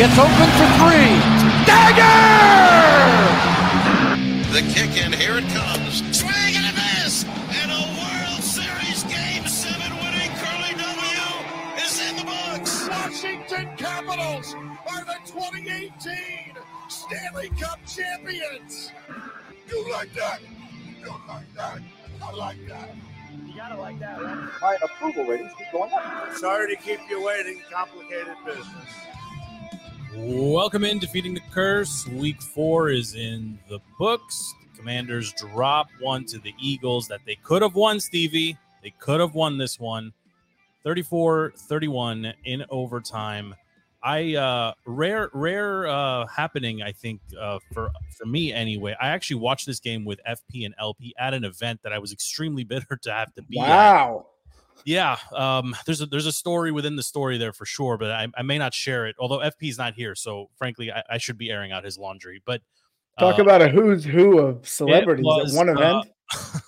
Gets open for three. Dagger! The kick, and here it comes. Swing and a miss! And a World Series Game 7 winning Curly W is in the books. Washington Capitals are the 2018 Stanley Cup champions. You like that? You like that? I like that. You gotta like that, right? My approval ratings keep going up. Sorry to keep you waiting. Complicated business. Welcome in Defeating the Curse. Week four is in the books. The Commanders drop one to the Eagles that they could have won, Stevie. They could have won this one 34 31 in overtime. I uh rare rare uh happening I think uh for for me anyway. I actually watched this game with FP and LP at an event that I was extremely bitter to have to be at. Yeah, um, there's a there's a story within the story there for sure, but I, I may not share it. Although FP is not here, so frankly, I, I should be airing out his laundry. But Talk uh, about a who's who of celebrities was, at one event.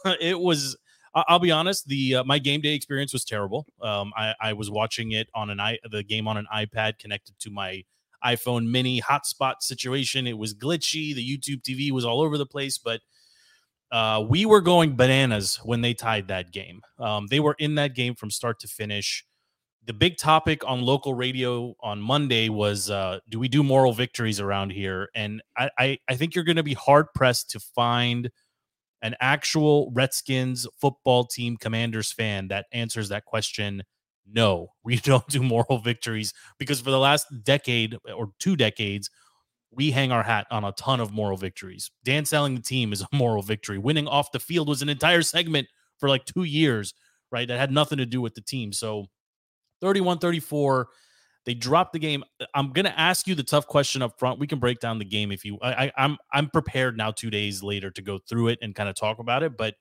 uh, it was. I'll be honest. The uh, my game day experience was terrible. Um, I, I was watching it on an i the game on an iPad connected to my iPhone Mini hotspot situation. It was glitchy. The YouTube TV was all over the place, but uh, we were going bananas when they tied that game. Um, they were in that game from start to finish. The big topic on local radio on Monday was uh, do we do moral victories around here? And I, I, I think you're going to be hard pressed to find an actual Redskins football team commanders fan that answers that question. No, we don't do moral victories because for the last decade or two decades, we hang our hat on a ton of moral victories. Dan selling the team is a moral victory. Winning off the field was an entire segment for like two years, right? That had nothing to do with the team. So 31 34, they dropped the game. I'm to ask you the tough question up front. We can break down the game if you, I, I, I'm, I'm prepared now two days later to go through it and kind of talk about it. But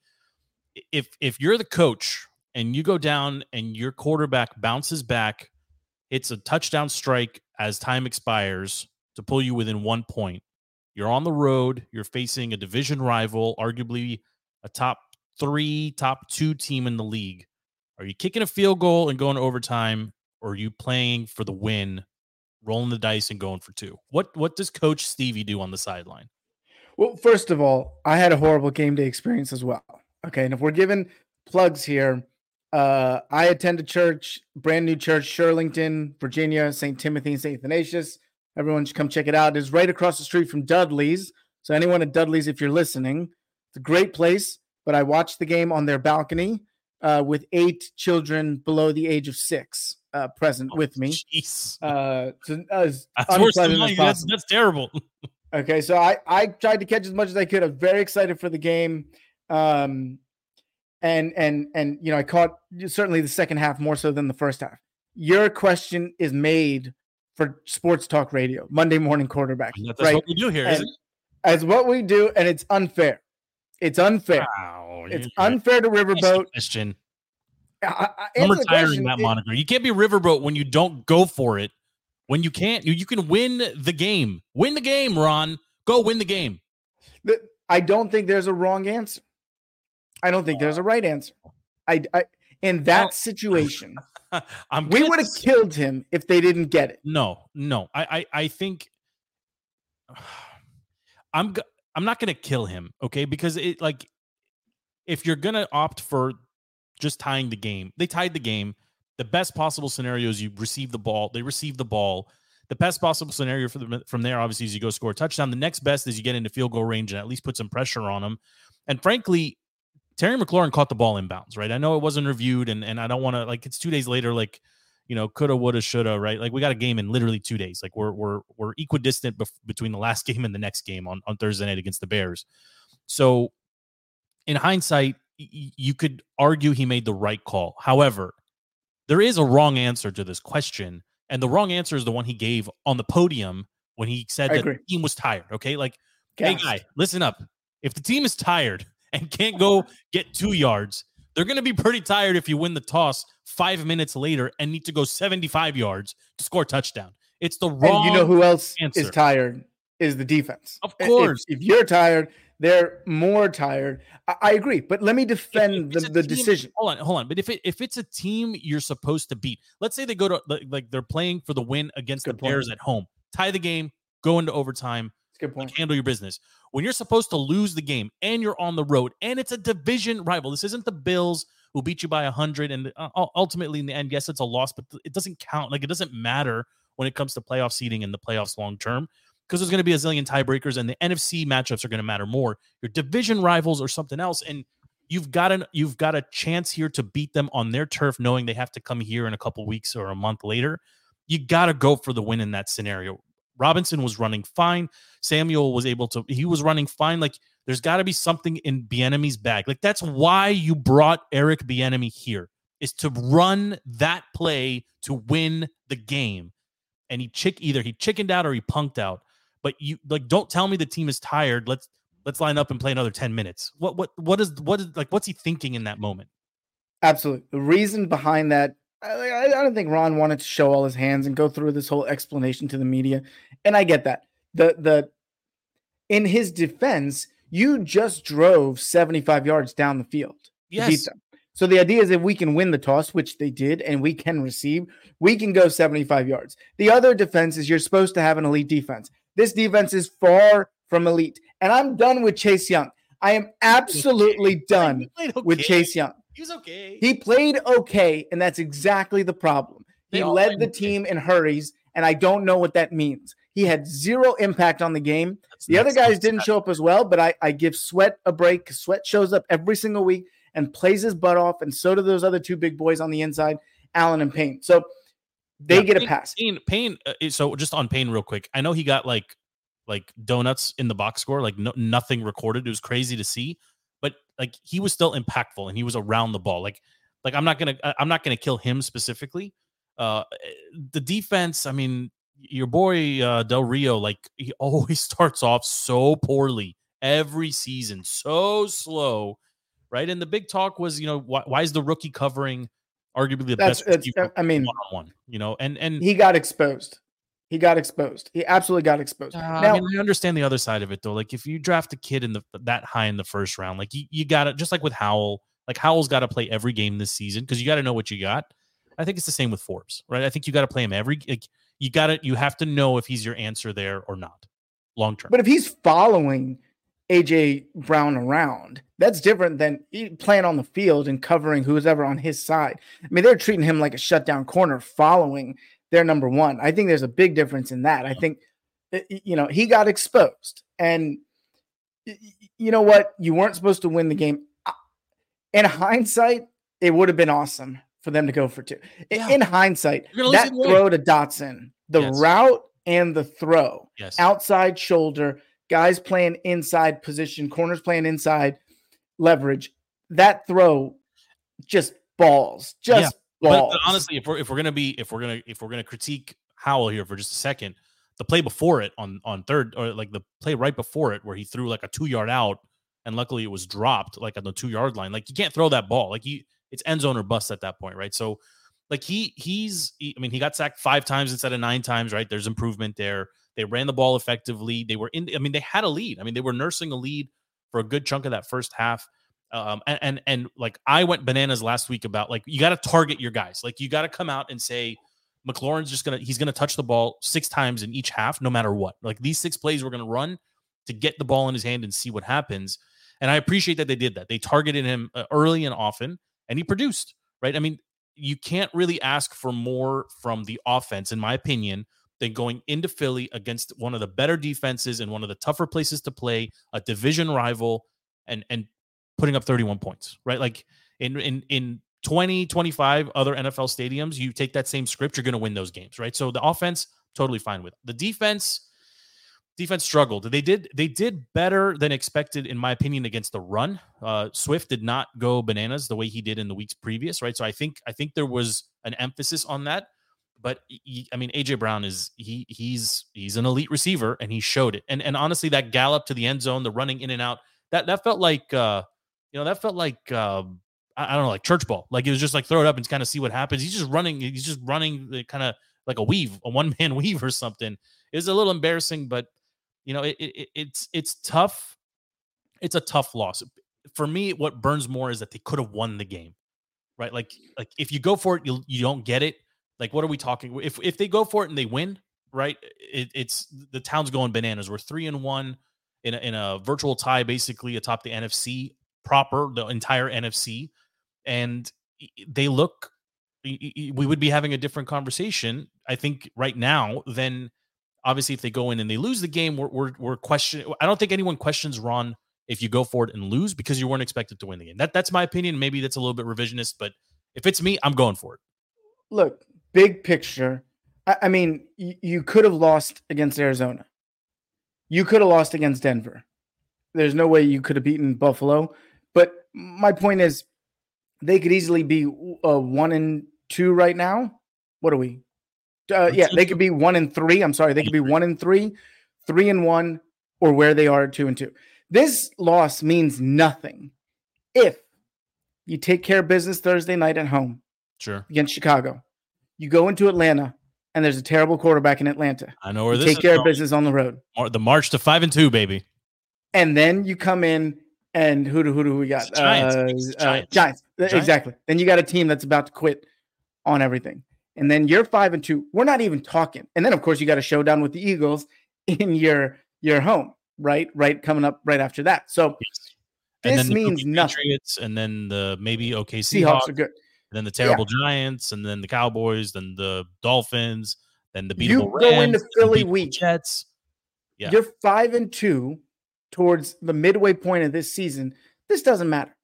if, if you're the coach and you go down and your quarterback bounces back, it's a touchdown strike as time expires to pull you within one point. You're on the road. You're facing a division rival, arguably a top three, top two team in the league. Are you kicking a field goal and going to overtime, or are you playing for the win, rolling the dice and going for two? What What does Coach Stevie do on the sideline? Well, first of all, I had a horrible game day experience as well. Okay, and if we're giving plugs here, uh, I attend a church, brand new church, Shirlington, Virginia, St. Timothy and St. Athanasius. Everyone should come check it out. It's right across the street from Dudley's. So anyone at Dudley's, if you're listening, it's a great place. But I watched the game on their balcony uh, with eight children below the age of six uh, present with me. Jeez, Uh, so, uh, that's worse than unpleasant as mine. That's, that's terrible. Okay, so I I tried to catch as much as I could. I'm very excited for the game, um, and and and you know I caught certainly the second half more so than the first half. Your question is made for sports talk radio, Monday morning quarterback, That's right? what we do here, And isn't it? As what we do, and it's unfair. It's unfair. Wow, It's unfair to Riverboat. question. I, I, I'm retiring that moniker. You can't be Riverboat when you don't go for it. When you can't, you, you can win the game. Win the game, Ron. Go win the game. the- I don't think there's a wrong answer. I don't think there's a right answer. I, I in that situation, I'm we would have killed him if they didn't get it. No, no. I, I, I think I'm. I'm not gonna kill him. Okay, because it like if you're gonna opt for just tying the game, they tied the game. The best possible scenario is you receive the ball. They receive the ball. The best possible scenario for them from there, obviously, is you go score a touchdown. The next best is you get into field goal range and at least put some pressure on them. And frankly, Terry McLaurin caught the ball inbounds, right? I know it wasn't reviewed, and and I don't want to like it's two days later, like you know, coulda, woulda, shoulda, right? Like we got a game in literally two days. Like we're we're we're equidistant bef- between the last game and the next game on on Thursday night against the Bears. So, in hindsight, y- you could argue he made the right call. However, there is a wrong answer to this question, and the wrong answer is the one he gave on the podium when he said I that agree. the team was tired. Okay, like hey guy, listen up. If the team is tired and can't go get two yards, they're going to be pretty tired if you win the toss five minutes later and need to go 75 yards to score a touchdown. It's the wrong. And you know who else answer. is tired is the defense. Of I- if- course. If, you're tired, they're more tired. I, I agree, but let me defend the, the team- decision. Hold on, hold on. But if it if it's a team you're supposed to beat, let's say they go to like, like they're playing for the win against Good the Bears at home. tie the game, go into overtime, good point. like, handle your business. When you're supposed to lose the game and you're on the road and it's a division rival, this isn't the Bills who beat you by 100 and uh, ultimately in the end yes it's a loss but it doesn't count like it doesn't matter when it comes to playoff seeding and the playoffs long term because there's going to be a zillion tiebreakers and the NFC matchups are going to matter more your division rivals or something else and you've got an you've got a chance here to beat them on their turf knowing they have to come here in a couple weeks or a month later you got to go for the win in that scenario Robinson was running fine Samuel was able to he was running fine like there's got to be something in Bieniemy's bag. Like that's why you brought Eric Bieniemy here is to run that play to win the game. And he chick either he chickened out or he punked out. But you like don't tell me the team is tired. Let's let's line up and play another 10 minutes. What what what is what is like what's he thinking in that moment? Absolutely. The reason behind that, I, I I don't think Ron wanted to show all his hands and go through this whole explanation to the media, and I get that. The the in his defense, you just drove 75 yards down the field to beat Yes. them. So the idea is if we can win the toss, which they did, and we can receive, we can go 75 yards. The other defense is you're supposed to have an elite defense. This defense is far from elite. And I'm done with Chase Young. I am absolutely done with. Chase Young. He was okay. He played okay, and that's exactly the problem. They He led the team in hurries, and I don't know what that means. He had zero impact on the game. That's- The other that's- guys didn't show up as well, but I, I give Sweat a break. Sweat shows up every single week and plays his butt off, and so do those other two big boys on the inside, Allen and Payne. So they Yeah, get a pass. Payne, Payne. Uh, so just on Payne, real quick. I know he got like like donuts in the box score, like no, nothing recorded. It was crazy to see, like he was still impactful and he was around the ball. Like like I'm not gonna I'm not gonna kill him specifically. Uh, the defense. I mean, your boy uh, Del Rio, like he always starts off so poorly every season, so slow. Right, and the big talk was, you know, why, why is the rookie covering arguably the That's, best I mean, one on one? You know, and and he got exposed. He got exposed. He absolutely got exposed. Uh, now, I mean, I understand the other side of it though. Like if you draft a kid in the that high in the first round, like you, you got to just like with Howell, like Howell's got to play every game this season because you got to know what you got. I think it's the same with Forbes, right? I think you got to play him every. Like, you got to you have to know if he's your answer there or not, long term. But if he's following AJ Brown around, that's different than playing on the field and covering who's ever on his side. I mean, they're treating him like a shutdown corner, following their number one. I think there's a big difference in that. I think, you know, he got exposed, and you know what? You weren't supposed to win the game. In hindsight, it would have been awesome for them to go for two. Yeah. In hindsight, that throw to Dotson, the Yes. route and the throw yes, outside shoulder, guys playing inside position, corners playing inside leverage. That throw just balls, just But, but honestly, if we're if we're gonna be if we're gonna if we're gonna critique Howell here for just a second, the play before it on on third or like the play right before it where he threw like a two yard out and luckily it was dropped like on the two yard line. Like you can't throw that ball. Like you it's end zone or bust at that point, right? So like he he's he, I mean he got sacked five times instead of nine times, right? There's improvement there. They ran the ball effectively. They were in. I mean they had a lead. I mean they were nursing a lead for a good chunk of that first half. Um, and, and and like I went bananas last week about like you got to target your guys. Like you got to come out and say McLaurin's just gonna he's gonna touch the ball six times in each half, no matter what. Like these six plays we're gonna run to get the ball in his hand and see what happens. And I appreciate that they did that. They targeted him uh, early and often, and he produced. Right? I mean, you can't really ask for more from the offense, in my opinion, than going into Philly against one of the better defenses and one of the tougher places to play, a division rival, and and putting up 31 points, right? Like in in in 20, 25 other NFL stadiums, you take that same script, you're going to win those games, right? So the offense totally fine with. The defense defense struggled. They did they did better than expected in my opinion against the run. Uh Swift did not go bananas the way he did in the weeks previous, right? So I think I think there was an emphasis on that. But he- I mean AJ Brown is he he's he's an elite receiver and he showed it. And and honestly that gallop to the end zone, the running in and out, that that felt like uh you know that felt like uh, I, I don't know like church ball. Like it was just like throw it up and kind of see what happens. He's just running. He's just running kind of like a weave, a one man weave or something. It's a little embarrassing, but you know it, it, it's it's tough. It's a tough loss for me. What burns more is that they could have won the game, right? Like like if you go for it, you you don't get it. Like what are we talking? If if they go for it and they win, right? It, it's the town's going bananas. We're three and one in a, in a virtual tie, basically atop the NFC proper, the entire NFC, and they look. We would be having a different conversation, I think, right now than obviously if they go in and they lose the game. We're we're, we're questioning. I don't think anyone questions Ron if you go for it and lose because you weren't expected to win the game. That that's my opinion. Maybe that's a little bit revisionist, but if it's me, I'm going for it. Look, big picture. I, I mean, y- you could have lost against Arizona. You could have lost against Denver. There's no way you could have beaten Buffalo. My point is, they could easily be uh, one and two right now. What are we? Uh, yeah, they could be one and three. I'm sorry, they could be one and three, three and one, or where they are two and two. This loss means nothing if you take care of business Thursday night at home Sure, against Chicago. You go into Atlanta, and there's a terrible quarterback in Atlanta. I know where You this take care of business on the road, the march to five and two, baby. and then you come in and who do who do we got? Giants. Uh, It's uh, Giants. Giants. Exactly. Then you got a team that's about to quit on everything, and then you're five and two. We're not even talking. And then of course you got a showdown with the Eagles in your your home, right? Right, coming up right after that. So And This then the means nothing. Patriots, and then the maybe okay Seahawks Seahawks, are good. and then the terrible Giants, and then the Cowboys, then the Dolphins, then the beatable You beatable go into Rams, Philly week. Jets. Yeah. You're five and two towards the midway point of this season. This doesn't matter.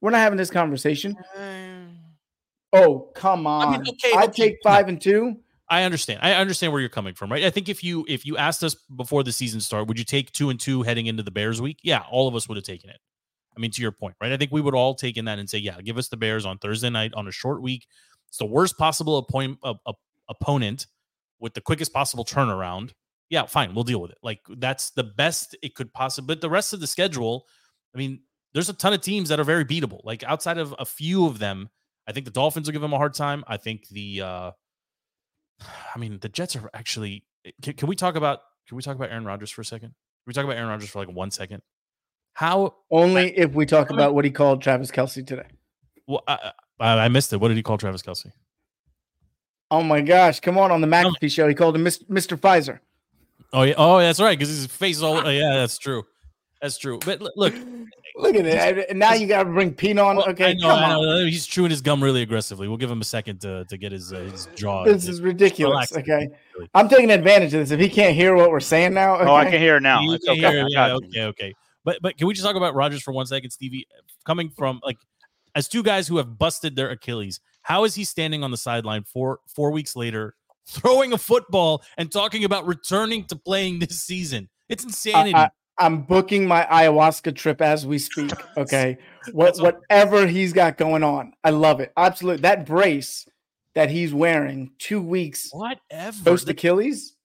We're not having this conversation. Oh, come on. I mean, okay, I okay, take five and two. I understand. I understand where you're coming from, right? I think if you if you asked us before the season started, would you take two and two heading into the Bears week? Yeah, all of us would have taken it. I mean, to your point, right? I think we would all take in that and say, yeah, give us the Bears on Thursday night on a short week. It's the worst possible appoint, uh, uh, opponent with the quickest possible turnaround. Yeah, fine, we'll deal with it. Like that's the best it could possibly. But the rest of the schedule, I mean, there's a ton of teams that are very beatable. Like outside of a few of them, I think the Dolphins will give them a hard time. I think the uh I mean, the Jets are actually. Can, can we talk about? Can we talk about Aaron Rodgers for a second? Can we talk about Aaron Rodgers for like one second? How? Only if we talk I about what he called Travis Kelce today. Well, I, I I missed it. What did he call Travis Kelce? Oh my gosh. Come on on the McAfee show. He called him Mis- Mr. Pfizer. Oh yeah. Oh, that's right. Because his face is all. oh, yeah, that's true. That's true. But l- look, Look at it. And now you got to bring Pete on. well, Okay. I know, come I on. He's chewing his gum really aggressively. We'll give him a second to to get his uh, his jaw. This is ridiculous. relax. Okay. I'm taking advantage of this. If he can't hear what we're saying now, Oh, I can hear it now. You It's can okay. hear yeah, okay, okay. But but can we just talk about Rodgers for one second, Stevie? Coming from like as two guys who have busted their Achilles, how is he standing on the sideline four four weeks later, throwing a football and talking about returning to playing this season? It's insanity. I, I'm booking my ayahuasca trip as we speak. Okay. what what- whatever he's got going on. I love it. Absolutely. That brace that he's wearing, two weeks Whatever. post Achilles.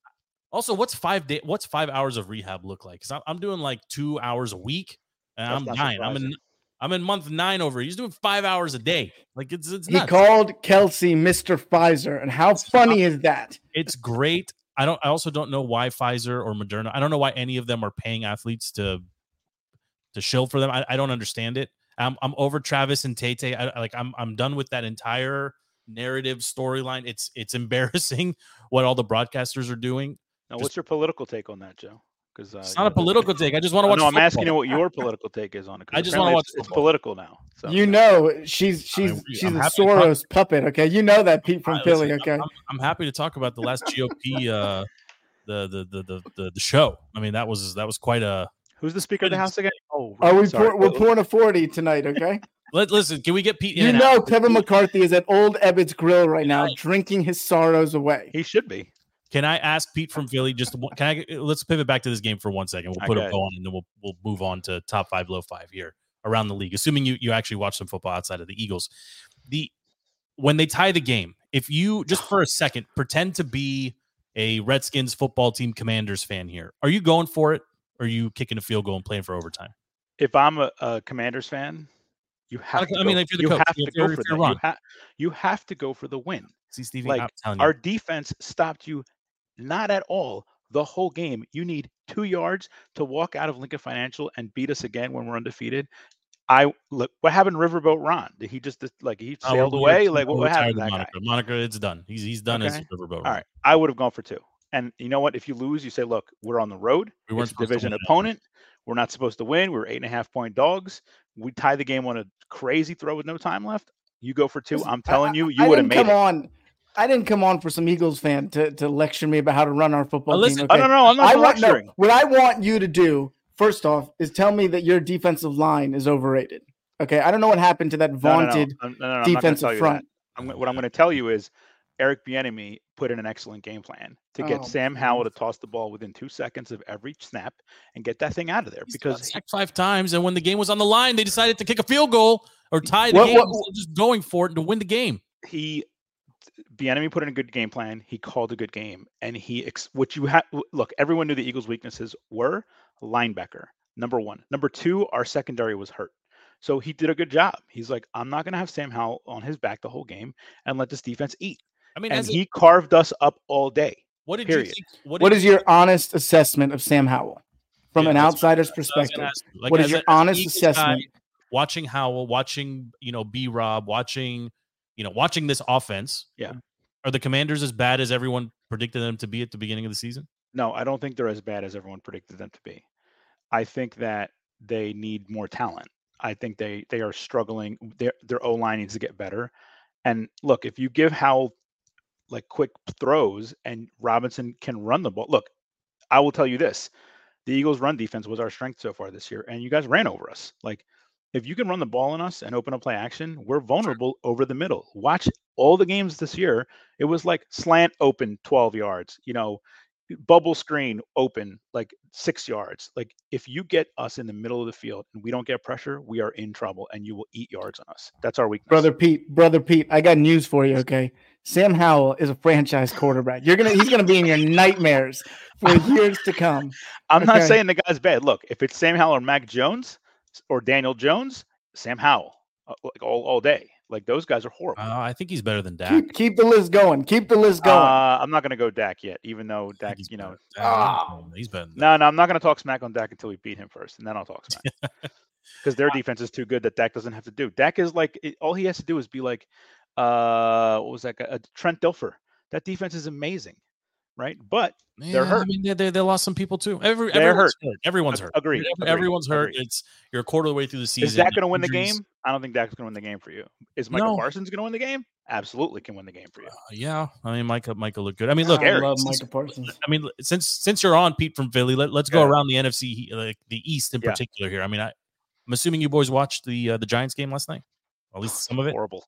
Also, what's five day? What's five hours of rehab look like? Because I'm, I'm doing like two hours a week, and That's I'm not dying. I'm in surprising. I'm in month nine over. He's doing five hours a day. Like it's it's He nuts. called Kelce Mr. Pfizer. And how funny is that? it's great. I don't. I also don't know why Pfizer or Moderna. I don't know why any of them are paying athletes to to shill for them. I, I don't understand it. I'm I'm over Travis and Tate. I, I- like I'm I'm done with that entire narrative storyline. It's it's embarrassing what all the broadcasters are doing. Now, Just- what's your political take on that, Joe? Because uh, It's not a political take. I just want to watch. No, watch. I'm asking you what your political take is on it. 'cause I just wanna watch It's, it's political now. So You know, she's she's I'm she's a happy to talk- Soros puppet. Okay. You know that Pete from All right, Philly. listen, Okay. I'm, I'm- I'm happy to talk about the last GOP, uh, the, the the the the the show. I mean, that was that was quite a. who's the Speaker of the House again? Oh, Are we sorry. pour, we're pouring a 40 tonight, okay? Let listen. Can we get Pete? in you and know out? Kevin McCarthy is at Old Ebbitt's Grill right now, drinking his sorrows away. He should be. Can I ask Pete from Philly just can I let's pivot back to this game for one second. We'll put a bow on and then we'll we'll move on to top five, low five here around the league. Assuming you you actually watch some football outside of the Eagles. The when they tie the game, if you just for a second pretend to be a Redskins football team Commanders fan here, are you going for it? Or are you kicking a field goal and playing for overtime? If I'm a, a Commanders fan, you have. Okay, to I mean, go- if you're the you coach, have if to go for that. You, ha- you have to go for the win. See, Stevie, Like, I'm telling you. Our defense stopped you not at all the whole game. You need two yards to walk out of Lincoln Financial and beat us again when we're undefeated. I look. What happened, Riverboat Ron? Did he just like he Oh, sailed we- away? Like what, what happened that guy? moniker. Moniker, it's done. He's he's done as Okay. Riverboat. All right, I would have gone for two. And you know what? If you lose, you say, look, we're on the road. We weren't division opponent. We're not supposed to win. We're eight and a half point dogs. We tie the game on a crazy throw with no time left. You go for two. I'm telling you, you would have made come it. on. I didn't come on for some Eagles fan to, to lecture me about how to run our football Well, listen, team. Oh, okay? no, no, I'm not know, I want no, what I want you to do first off is tell me that your defensive line is overrated. Okay, I don't know what happened to that No, no, no. vaunted. I'm- no, no, no, I'm defensive front. I'm, what I'm going to tell you is Eric Bieniemy put in an excellent game plan to get Oh, Sam Howell to toss the ball within two seconds of every snap and get that thing out of there He's because he- five times, and when the game was on the line, they decided to kick a field goal or tie the What- game, what- instead just going for it to win the game. he Bieniemy put in a good game plan. He called a good game, and he ex- what you have look. Everyone knew the Eagles' weaknesses were linebacker number one. Number two, our secondary was hurt, so he did a good job. He's like, I'm not going to have Sam Howell on his back the whole game and let this defense eat. I mean, And as a- he carved us up all day. what did period. you think? What, What did is your honest assessment of Sam Howell from Yeah, an outsider's that's what I was gonna perspective? ask. Like, what is as your an honest Eagles guy, assessment? watching Howell, watching you know B Rob, watching you know watching this offense. Yeah. Are the Commanders as bad as everyone predicted them to be at the beginning of the season? No, I don't think they're as bad as everyone predicted them to be. I think that they need more talent. I think they they are struggling. Their their O line needs to get better. And look, if you give Howell like quick throws and Robinson can run the ball, look, I will tell you this: the Eagles' run defense was our strength so far this year, and you guys ran over us. Like, if you can run the ball on us and open up play action, we're vulnerable over the middle. Watch all the games this year. It was like slant open 12 yards, you know, bubble screen open like six yards. Like if you get us in the middle of the field and we don't get pressure, we are in trouble and you will eat yards on us. That's our weakness. Brother Pete, brother Pete, I got news for you. Okay, Sam Howell is a franchise quarterback. You're gonna, he's gonna be in your nightmares for years to come. I'm not saying the guy's bad. Look, if it's Sam Howell or Mac Jones or Daniel Jones, Sam Howell uh, like all, all day. Like those guys are horrible. Uh, I think he's better than Dak. Keep, keep the list going. Keep the list going. Uh, I'm not going to go Dak yet, even though Dak, he's you know, better. Uh, he's better. No, no, I'm not going to talk smack on Dak until we beat him first, and then I'll talk smack. Because their defense is too good that Dak doesn't have to do. Dak is like it, all he has to do is be like, uh, what was that guy? Uh, Trent Dilfer. That defense is amazing, right? But Yeah, I hurt. mean, they, they, they lost some people too. Every, They're everyone's hurt. hurt. Everyone's hurt. agreed, Every- agreed, Everyone's hurt. agreed. It's you're a quarter of the way through the season. is that going to win the game? I don't think Dak's going to win the game for you. Is Micah No. Parsons going to win the game? Absolutely, can win the game for you. Uh, yeah, I mean, Micah, Micah looked good. I mean, look, I Eric, love since- Micah Parsons. I mean, since since you're on Pete from Philly, let, let's go Yeah. around the NFC, like the East in Yeah. particular here. I mean, I, I'm assuming you boys watched the uh, the Giants game last night, at least some of it. Horrible.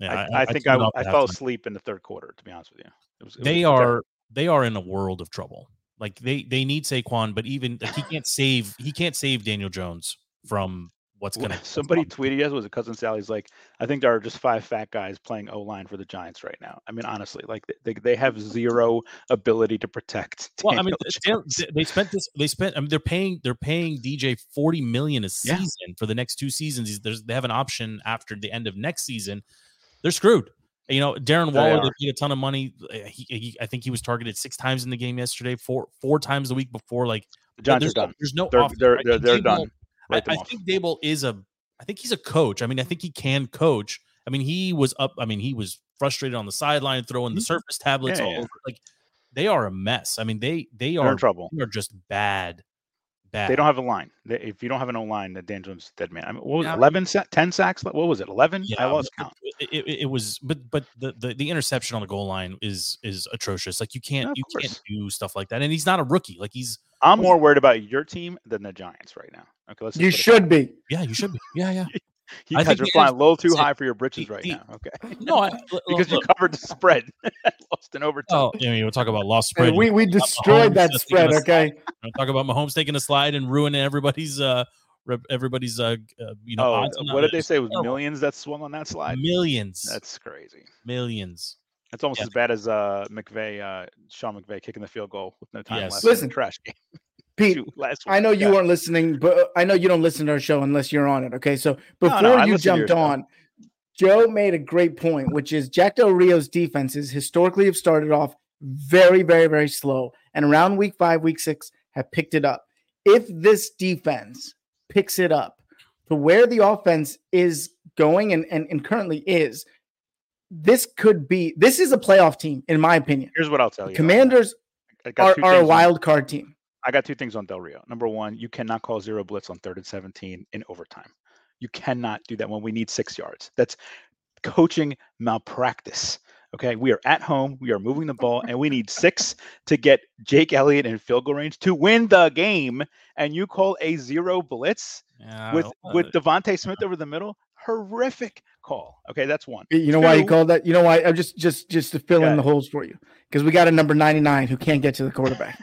Yeah, I, I, think I, tuned I fell asleep in the third quarter. To be honest with you, it was, it They was are they are in a world of trouble. Like they they need Saquon, but even like, he can't save he can't save Daniel Jones from what's going to Somebody tweeted yes, was it cousin Sally's like, I think there are just five fat guys playing O line for the Giants right now. I mean, honestly, like they, they have zero ability to protect. Well, I mean, Daniel they, Jones. they spent this. They spent. I mean, they're paying. They're paying DJ forty million a Yeah. season for the next two seasons. There's, they have an option after the end of next season. They're screwed. You know, Darren Waller. They paid a ton of money. Uh, He, he, I think he was targeted six times in the game yesterday. Four, four times the week before. Like the Giants there's are no, done. there's no. They're offense. they're they're, they're Daboll- done. I, I think Daboll is a. I think he's a coach. I mean, I think he can coach. I mean, he was up. I mean, he was frustrated on the sideline, throwing the Mhm. surface tablets Yeah, all yeah. over. Like they are a mess. I mean, they they They're are in trouble. they are just bad. Bad. They don't have a line. They, if you don't have an O line, that Dan Jones is dead man. I mean, what was Yeah. it, 11, sa- 10 sacks? What was it? 11? I Yeah, lost count. It, it, it was, but but the, the the interception on the goal line is is atrocious. Like you can't Yeah, of you can't do stuff like that. And he's not a rookie. Like he's I'm more worried about your team than the Giants right now. Okay, let's. You should be. yeah, you should be. Yeah, yeah. that- You I guys think are flying a little too high for your britches right the- now. Okay, No, I, because you covered the spread, lost in overtime. oh, you know, you talk about lost spread. And we we destroyed that spread. a Okay. slide. Talk about Mahomes taking a slide and ruining everybody's uh everybody's uh, uh you know oh, odds what that. did they say? It was terrible. millions that swung on that slide. millions That's crazy. millions. That's almost Yeah. as bad as uh McVay, uh Sean McVay kicking the field goal with no time Yes. left. Listen, in the trash game. Pete, last I know you Yeah. weren't listening, but uh, I know you don't listen to our show unless you're on it. Okay, so before no, I you listen to your jumped on, Joe made a great point, which is Jack Del Rio's defenses historically have started off very, very, very slow, and around week five, week six have picked it up. If this defense picks it up to where the offense is going and, and, and currently is, this could be this is a playoff team, in my opinion. Here's what I'll tell you. Commanders, are, are a wild card team. I got two things on Del Rio. Number one, you cannot call zero blitz on third and 17 in overtime. You cannot do that when we need six yards. That's coaching malpractice. Okay. We are at home. We are moving the ball, and we need six to get Jake Elliott in field goal range to win the game. And you call a zero blitz Yeah, with uh, with DeVonta Smith over the middle? Horrific call. Okay, that's one. You know why he called that? You know why? I'm just just just to fill in the holes for you because we got a number 99 who can't get to the quarterback.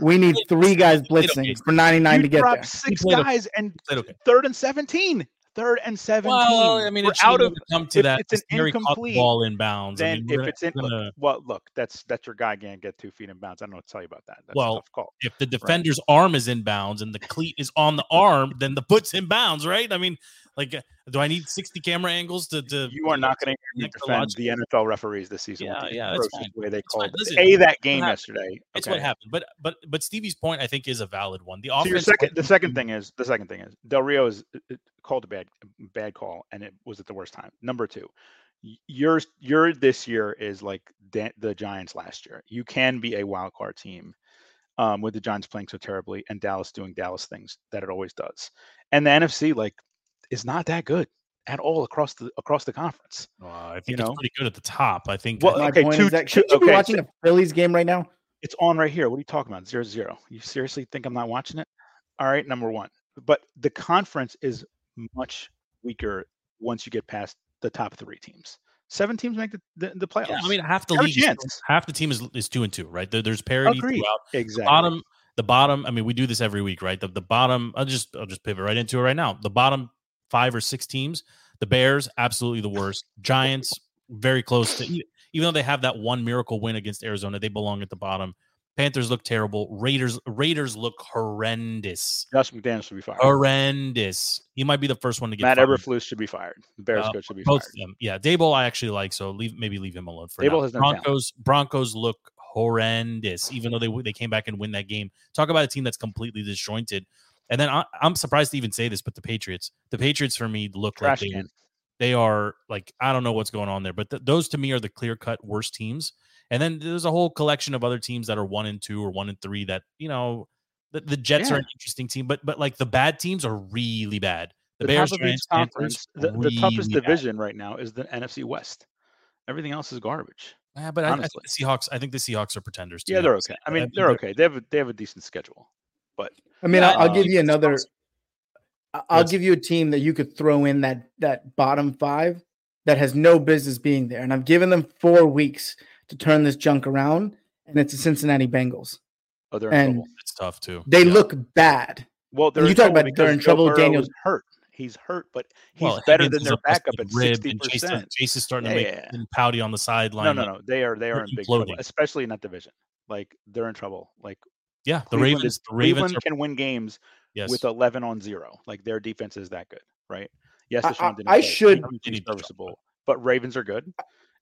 We need three guys played okay. blitzing for 99 you to get dropped there. six played okay. guys and okay. third and 17. Third and 17. Well, I mean, We're it's out of come to if that. it's an Terry caught the incomplete, ball in bounds. I then mean, if it's in gonna- look, well look that's that's your guy can't get two feet in bounds i don't know what to tell you about that that's Well, a tough call if the defender's arm is in bounds and the cleat is on the arm, then the foot's in bounds, right? I mean, like, uh, do I need 60 camera angles to? to you are not going to defend the nfl referees this season Yeah, yeah, that's atrocious fine. way they That's fine. called Listen, a that game happened- yesterday It's okay. what happened, but but but but Stevie's point I think is a valid one. The so your second the second thing is the second thing is del rio is uh, uh, called a bad bad call and it was at the worst time number two y- yours your this year is like da- the giants last year you can be a wild card team um, with the Giants playing so terribly and Dallas doing Dallas things that it always does. And the NFC like is not that good at all across the across the conference. Well, I think know? it's pretty good at the top. I think. Well, My okay, point two- is that two- should you be okay, watching so- a Phillies game right now? It's on right here. What are you talking about? Zero zero. You seriously think I'm not watching it? All right, number one. But the conference is much weaker once you get past the top three teams. Seven teams make the, the, the playoffs. yeah, I mean, half the Have league, is, half the team is is two and two, right? There, there's parity Agreed. throughout. exactly. Bottom, the bottom. I mean, we do this every week, right? The the bottom. I'll just I'll just pivot right into it right now. The bottom five or six teams. The Bears, absolutely the worst. Giants, very close to. Even though they have that one miracle win against Arizona, they belong at the bottom. Panthers look terrible. Raiders Raiders look horrendous. Josh McDaniels should be fired. Horrendous. He might be the first one to get Matt fired. Eberflus should be fired. The Bears Uh, coach should be Both fired. of them. Yeah, Daboll I actually like, so leave maybe leave him alone for Daboll now. has no talent. Broncos Broncos look horrendous, even though they they came back and win that game. Talk about a team that's completely disjointed. And then I, I'm surprised to even say this, but the Patriots, the Patriots for me look Trash like they, they are like I don't know what's going on there, but th- those to me are the clear cut worst teams. And then there's a whole collection of other teams that are one and two or one and three that you know the, the Jets are an interesting team, but but like the bad teams are really bad. The, The, Bears, top of each conference, the, the toughest really bad. division right now is the NFC West. Everything else is garbage. Yeah, but I, I think honestly. the Seahawks. I think the Seahawks are pretenders. to Yeah, they're okay. I I mean, they're okay. They have a, they have a decent schedule. But I mean, Yeah, I'll, I'll uh, give you another. I- I'll give you a team that you could throw in that that bottom five that has no business being there, and I've given them four weeks to turn this junk around, and it's the Cincinnati Bengals. oh, they're in And trouble. It's tough too. They Yeah. look bad. Well, they're you in talk about they're in Joe trouble, Burrow Daniel- is hurt. He's hurt, but he's Well, better than their backup at sixty and Chase, percent. Chase is starting Yeah, to make yeah. him pouty on the sideline. No, no, no. They are they are in big trouble, especially in that division. Like they're in trouble. Like Yeah, the Cleveland Ravens. The Ravens Cleveland are can win games yes. with eleven on zero. Like their defense is that good, right? Yes, I- Deshaun I- didn't I play. should- He's He needs to drop, serviceable, but Ravens are good,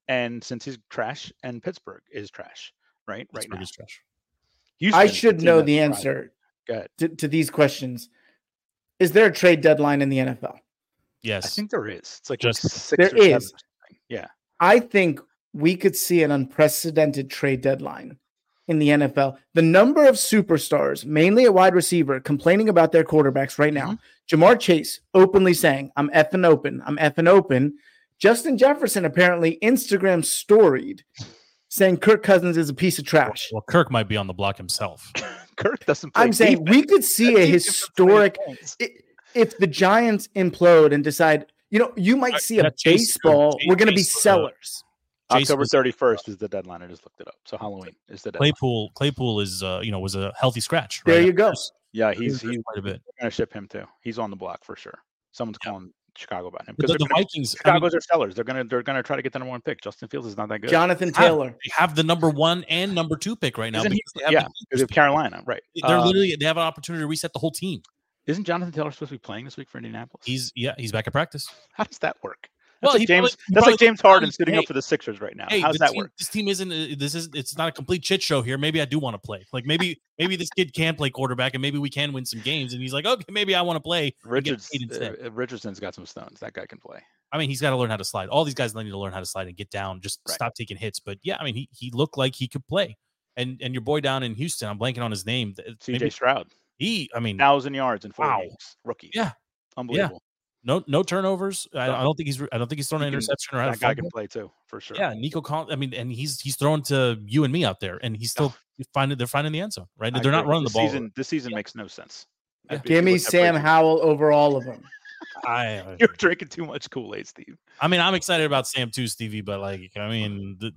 and since he's trash, and Pittsburgh is trash, right? Pittsburgh right now, is trash. Houston I should know the answer Go to, to these questions. Is there a trade deadline in the NFL? Yes. I think there is. It's like Just- six There or is. something. Yeah. I think we could see an unprecedented trade deadline in the NFL. The number of superstars, mainly at wide receiver, complaining about their quarterbacks right now. Mm-hmm. Ja'Marr Chase openly saying, I'm effing open. I'm effing open. Justin Jefferson apparently Instagram storied saying Kirk Cousins is a piece of trash. well, Kirk might be on the block himself. Kirk doesn't play. I'm saying defense. we could see That a team doesn't play historic defense. if the Giants implode and decide, you know, you might see a yeah, baseball. Chase- We're going to be Chase was sellers. Chase October 31st is the deadline. I just looked it up. So Halloween is the deadline. Claypool. Claypool is uh, you know was a healthy scratch. There right? you go. Yeah, he's He's he's quite a bit. going to ship him too. He's on the block for sure. Someone's Yeah. calling Chicago about him because the, the gonna, Vikings. I mean, Chicago's are sellers. They're gonna they're gonna try to get the number one pick. Justin Fields is not that good. Jonathan Taylor. they have the number one and number two pick right now. Isn't he- because they have yeah, the because of Carolina, right? They're Uh, literally they have an opportunity to reset the whole team. isn't Jonathan Taylor supposed to be playing this week for Indianapolis? He's yeah, he's back at practice. How does that work? Well, That's like James. probably- that's like James Harden sitting up for the Sixers right now. Hey, How does that team- work? This team isn't. uh, This is. It's not a complete shit show here. Maybe I do want to play. Like maybe maybe this kid can play quarterback and maybe we can win some games. And he's like, okay, maybe I want to play. Richards, uh, Richardson's got some stones. That guy can play. I mean, he's got to learn how to slide. All these guys need to learn how to slide and get down. Just Right. stop taking hits. But yeah, I mean, he he looked like he could play. and and your boy down in Houston, I'm blanking on his name. CJ Stroud, he, I mean, thousand yards in four Wow. games, rookie. Yeah. unbelievable. No no turnovers. I, I don't think he's I don't think he's thrown an He can- interception or had That guy can play too, for sure. Yeah, Nico Collins. I mean, and he's he's throwing to you and me out there, and he's still finding they're finding the end zone, right? They're not agree. running the This ball. Season, this season Yeah. makes no sense. Yeah. Give me Sam Howell over all of them. I You're drinking too much Kool Aid, Steve. I mean, I'm excited about Sam too, Stevie, but like, I mean, the,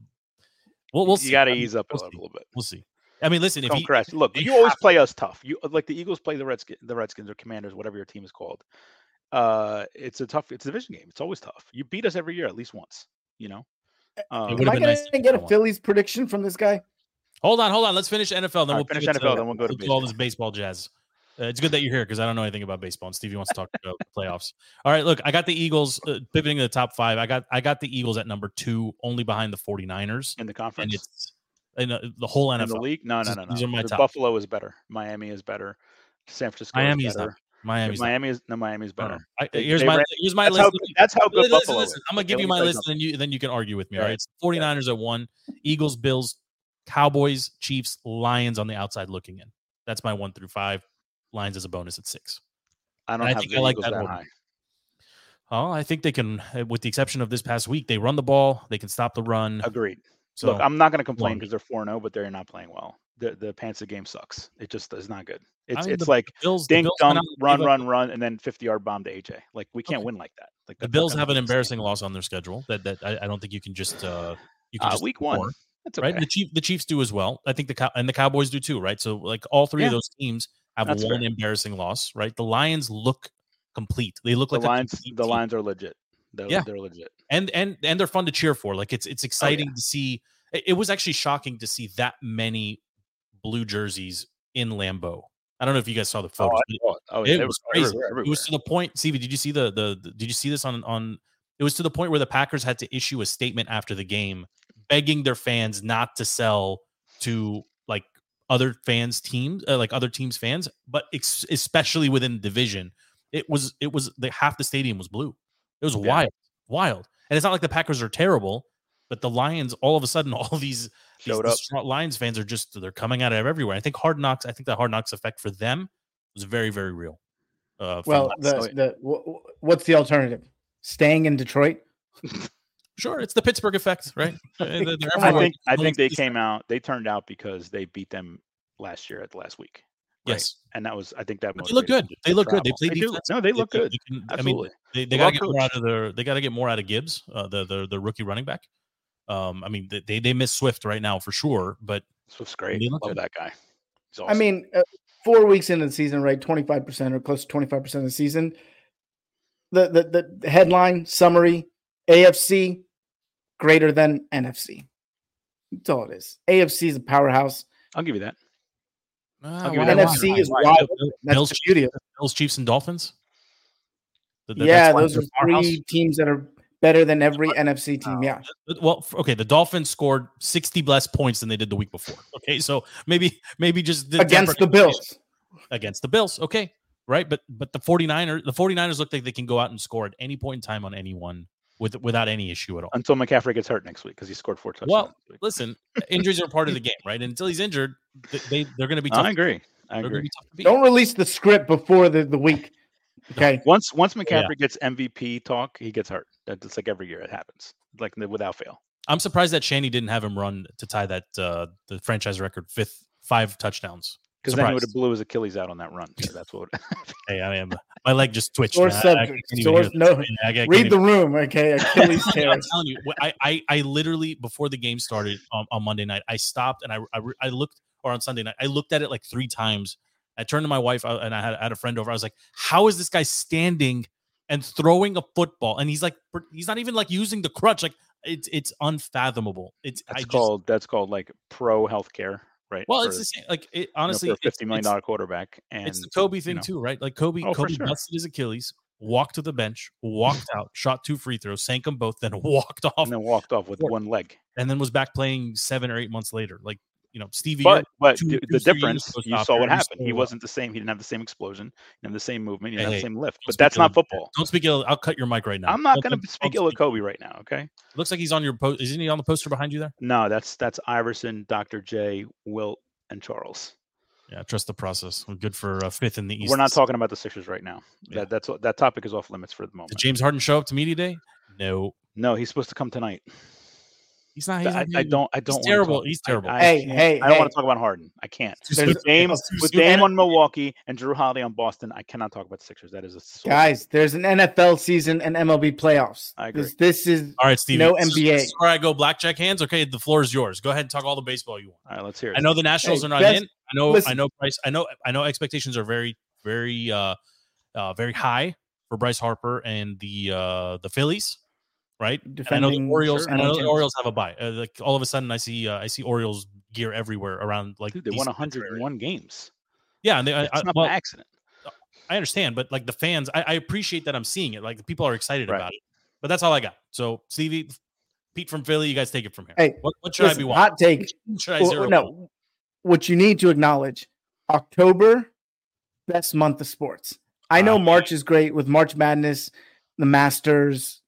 we'll we'll see. You got to I mean, ease up a we'll little, see. little bit. We'll see. I mean, listen, if Don't you crash. Look, you always play us tough. You like the Eagles play the Redskins, the Redskins or Commanders, whatever your team is called. Uh, it's a tough. It's a division game. It's always tough. You beat us every year at least once. You know. Um, Am I gonna to get a. Phillies prediction from this guy? hold on, hold on, let's finish NFL, then All we'll finish pivot NFL, then we'll go to all this baseball jazz. Uh, it's good that you're here because I don't know anything about baseball, and Stevie wants to talk about the playoffs. All right, look, I got the Eagles uh, pivoting to the top five. I got I got the Eagles at number two, only behind the 49ers, in the and conference. it's in uh, the whole in the league? No, no, no, no. these are my The top. Buffalo is better. Miami is better. San Francisco Miami is is better. Miami's. Miami is no. Miami is No, no. better. I, here's they my ran- here's my That's list. how, that's how good listen, Buffalo listen, is. I'm gonna They give you my list, and then you then you can argue with me. All ahead. right, it's 49ers at one, Eagles, Bills, Cowboys, Chiefs, Lions on the outside looking in. That's my one through five. Lions as a bonus at six. I don't I have think I like Eagles that that. Oh, I think they can, uh, with the exception of this past week, they run the ball, they can stop the run. Agreed. So Look, I'm not going to complain because they're four zero, but they're not playing well. The the Panther game sucks. It just is not good. It's mean, it's like Bills, Bills dunk, run run run, and then 50 yard bomb to AJ. Like we can't Okay. win like that. Like The Bills have an be the same. embarrassing loss on their schedule. That that I, I don't think you can just uh you can Uh, just week one. That's okay. right? The Chief, the Chiefs do as well. I think the Cow- and the Cowboys do too, right? So like all three of those teams have That's one fair. embarrassing loss, right? The Lions look complete. They look The like complete the team. lines are legit. They're, Yeah. they're legit. and and and they're fun to cheer for. Like it's Oh, it's exciting to see. It was actually shocking to see that many blue jerseys in Lambeau. I don't know if you guys saw the photos. but Oh, oh, it they was crazy. everywhere, It was to the point. Stevie, did you see the, the the- Did you see this on on? It was to the point where the Packers had to issue a statement after the game, begging their fans not to sell to like other fans' teams, uh, like other teams' fans, but ex- especially within the division. It was it was the half the stadium was blue. It was Yeah. wild, wild, and it's not like the Packers are terrible, but the Lions all of a sudden all these Showed up. distraught Lions fans are just they're coming out of everywhere. I think Hard Knocks. I think the Hard Knocks effect for them was very very real. Uh, Well, the, the wh- wh- what's the alternative? Staying in Detroit? sure, it's the Pittsburgh effect, right? Uh, they're- they're Come I think I No think they came out. They turned out because they beat them last year at the last week. right? Yes, and that was I think that. but they look good. They to look good. They play do. defense. No, they look can- good. they can- I mean, Absolutely. they, they gotta get more out coached. of their. They gotta get more out of Gibbs, uh, the the the rookie running back. Um, I mean, they- they they miss Swift right now for sure, but Swift's great. They Love that guy. He's I mean, uh, four weeks into the season, right? 25% or close to 25% of the season. The, the, the headline summary AFC greater than NFC. That's all it is. AFC is a powerhouse. I'll give you that. uh, give you why- that. why- NFC why- is why? wild. Bill- That's Bills, the Chiefs, beauty of it. Bills, Chiefs, and Dolphins. Th- th- Yeah, those they're are a three teams that are better than every NFC team. Yeah. Well, okay, the Dolphins scored 60 less points than they did the week before. Okay, so maybe maybe just the Against the Bills. against the Bills. Okay. Right, but but the 49ers the 49ers look like they can go out and score at any point in time on anyone with without any issue at all. Until McCaffrey gets hurt next week because he scored four touchdowns. Well. Listen, injuries are part of the game, right? And until he's injured, they they're going to be I agree. I They're agree. be tough to beat. Don't release the script before the, the week. Okay. Once once McCaffrey gets MVP talk, he gets hurt. That's like every year it happens, like without fail. I'm surprised that Shanny didn't have him run to tie that uh the franchise record fifth five touchdowns. Because then he would have blew his Achilles out on that run. So that's what. Hey, I am my leg just twitched. Sore man. I- I subject. can't even Sore- hear this. no. I- I can't Read even- the room. Okay. Achilles tear. I'm telling you, I, I, I literally before the game started on, on Monday night, I stopped and I, I, I looked, or on Sunday night, I looked at it like three times. I turned to my wife uh, and I had, I had a friend over. I was like, "How is this guy standing and throwing a football?" And he's like, he's not even like using the crutch. Like it's it's unfathomable. It's I That's just, called that's called like pro healthcare, right? well, For, it's the same. Like it, you know, honestly, for a fifty million dollar quarterback, and it's the Kobe you thing know. too, right? Like Kobe, Oh, Kobe sure. busted his Achilles, walked to the bench, walked out, shot two free throws, sank them both, then walked off, and then walked off with one leg. and then was back playing seven or eight months later. Like you know, Stevie. But but two- the, two, difference, you saw what happened. He wasn't the same. He didn't have the same explosion, he didn't have the same movement, he didn't Hey, have the same lift. But that's not of- football. Don't speak ill. I'll cut your mic right now. I'm not going to speak ill of Kobe right now. Okay. Looks like he's on your post. Isn't he on the poster behind you there? No, that's that's Iverson, Dr. J, Wilt, and Charles. Yeah, trust the process. We're good for uh, fifth in the East. We're not talking about the Sixers right now. Yeah. That that's that topic is off limits for the moment. Did James Harden show up to media day? No, No, he's supposed to come tonight. He's not. He's I, not I don't. I don't. wanna terrible. talk- He's terrible. I, Hey, hey, I don't want to talk about Harden. I can't. There's- With Dame, with. Dame on Milwaukee and Jrue Holiday on Boston, I cannot talk about the Sixers. That is a sore Guys, there's an NFL season and MLB playoffs. I agree. This, this is All right, Steve. No this is- NBA. This is where I go blackjack hands. Okay, the floor is yours. Go ahead and talk all the baseball you want. All right, let's hear it. I know the Nationals Hey, are not best- in. I know. I know. Bryce. I know. I know. Expectations are very, very, uh, uh, very high for Bryce Harper and the uh the Phillies, right? And I know the Orioles. sure, I know the. Orioles have a bye. Uh, like all of a sudden, I see. Uh, I see Orioles gear everywhere around. Like Dude, they won metro areas. 101 games. Yeah, and they, I, It's I, not well, by accident. I understand, but like the fans, I, I appreciate that I'm seeing it. Like the people are excited Right. about it. But that's all I got. So Stevie, Pete from Philly, you guys take it from here. Hey, what, what should I be watching? hot take. What should I Well, zero? no, what you need to acknowledge: October, best month of sports. I know Ah. March is great with March Madness, the Masters,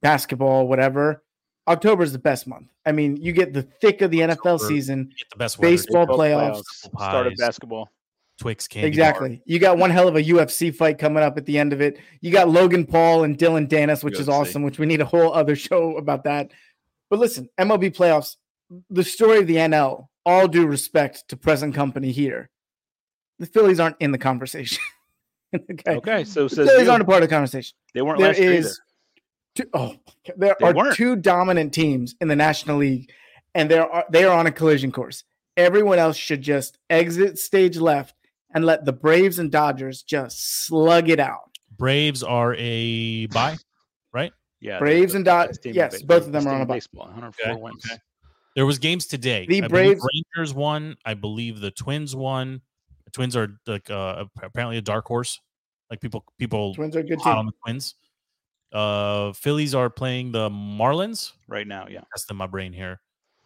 basketball, whatever. October is the best month. I mean, you get the thick of the NFL October. season. Get the best weather. Baseball Baseball playoffs. Start of basketball. Twix candy. bar. Exactly. You got one hell of a UFC fight coming up at the end of it. You got Logan Paul and Dillon Danis, which is awesome, which we need a whole other show about that. But listen, MLB playoffs, the story of the NL, all due respect to present company here. The Phillies aren't in the conversation. okay. Okay, so The says Phillies you. aren't a part of the conversation. they weren't There last year either. is two, oh, there They are weren't. two dominant teams in the National League, and they are they are on a collision course. Everyone else should just exit stage left and let the Braves and Dodgers just slug it out. Braves are a bye. Right? Yeah, Braves they're and the Dod- best team in yes, both of them are on a in bye. baseball. 104 Okay, wins. okay. There was games today. The I Braves- Rangers won. I believe the Twins won. The Twins are like uh, apparently a dark horse. Like people, people Twins are a good hot team. on the Twins. Uh, Phillies are playing the Marlins. right now. Yeah, That's in my brain here.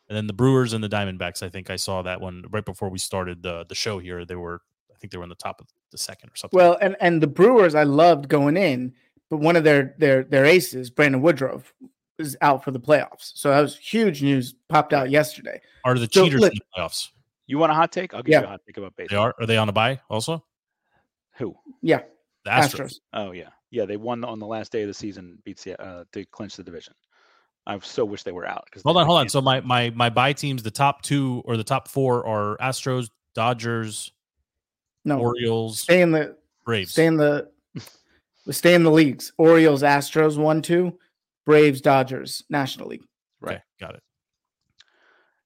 And then the Brewers and the Diamondbacks. I think I saw that one right before we started the the show here. They were, I think they were in the top of the second or something. Well, and and the Brewers I loved going in, but one of their their their aces, Brandon Woodruff, is out for the playoffs. So that was huge news. Popped out yesterday. are the so cheaters look- in the playoffs? you want a hot take? I'll give Yeah. you a hot take about They baseball. are. Are they on a bye also? Who? Yeah, The Astros. Astros. Oh yeah, yeah. They won on the last day of the season, beats the uh, to clinch the division. I so wish they were out. Because Hold on, hold on. So my my my bye teams, the top two or the top four are Astros, Dodgers, No, Orioles, stay in the Braves. stay in the stay in the leagues. Orioles, Astros, one two, Braves, Dodgers, National League. Right. Okay, got it.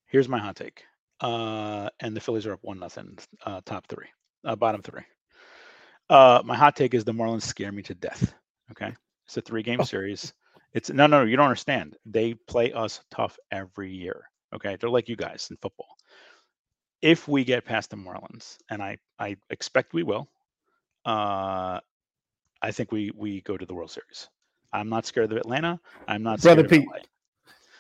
Here's my hot take. Uh, and the Phillies are up one nothing. Uh, top three, uh, bottom three. Uh, my hot take is the Marlins scare me to death. Okay, it's a three game Oh. series. It's no, no, no. You don't understand. They play us tough every year. Okay, they're like you guys in football. If we get past the Marlins, and I, I expect we will, uh, I think we we go to the World Series. I'm not scared of Atlanta. I'm not Brother scared of Pete. LA.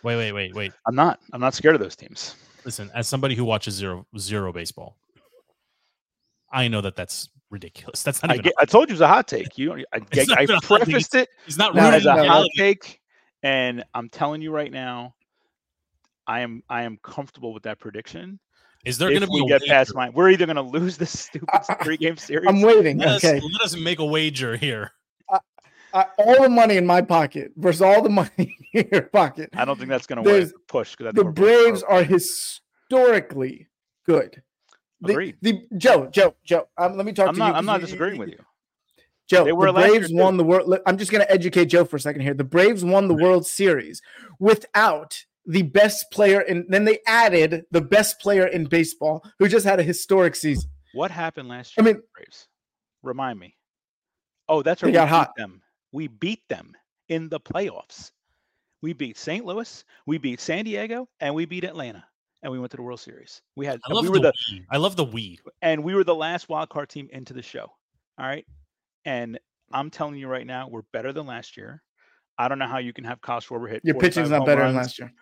Wait, wait, wait, wait. I'm not. I'm not scared of those teams. Listen, as somebody who watches zero zero baseball, I know that that's ridiculous. That's not I, get, I told you it was a hot take. You, I, It's I, not even a hot take, prefaced it he's not No, rooting as a no, hot reality. take, and I'm telling you right now, I am I am comfortable with that prediction. Is there going to be we a get past wager? my, we're either going to lose this stupid I- I- three game series. I'm waiting. Let us, Okay, let us make a wager here. I, all the money in my pocket versus all the money in your pocket. I don't think that's going to There's- push because the Braves are historically good. The, Agreed. the Joe, Joe, Joe. Um, let me talk I'm to not. you. I'm not you- disagreeing with you. Joe, the Braves won the world. I'm just going to educate Joe for a second here. The Braves won the World Series without the best player, and then they added the best player in baseball, who just had a historic season. What happened last year? I mean- Braves. Remind me. Oh, that's right. We got beat hot. them. We beat them in the playoffs. We beat St. Louis, we beat San Diego, and we beat Atlanta, and we went to the World Series. We had I love we the, were the we. I love the we. and we were the last wild card team into the show. All right. And I'm telling you right now, we're better than last year. I don't know how you can have Kyle Schwarber hit. Your 45 pitching's not home better than last year.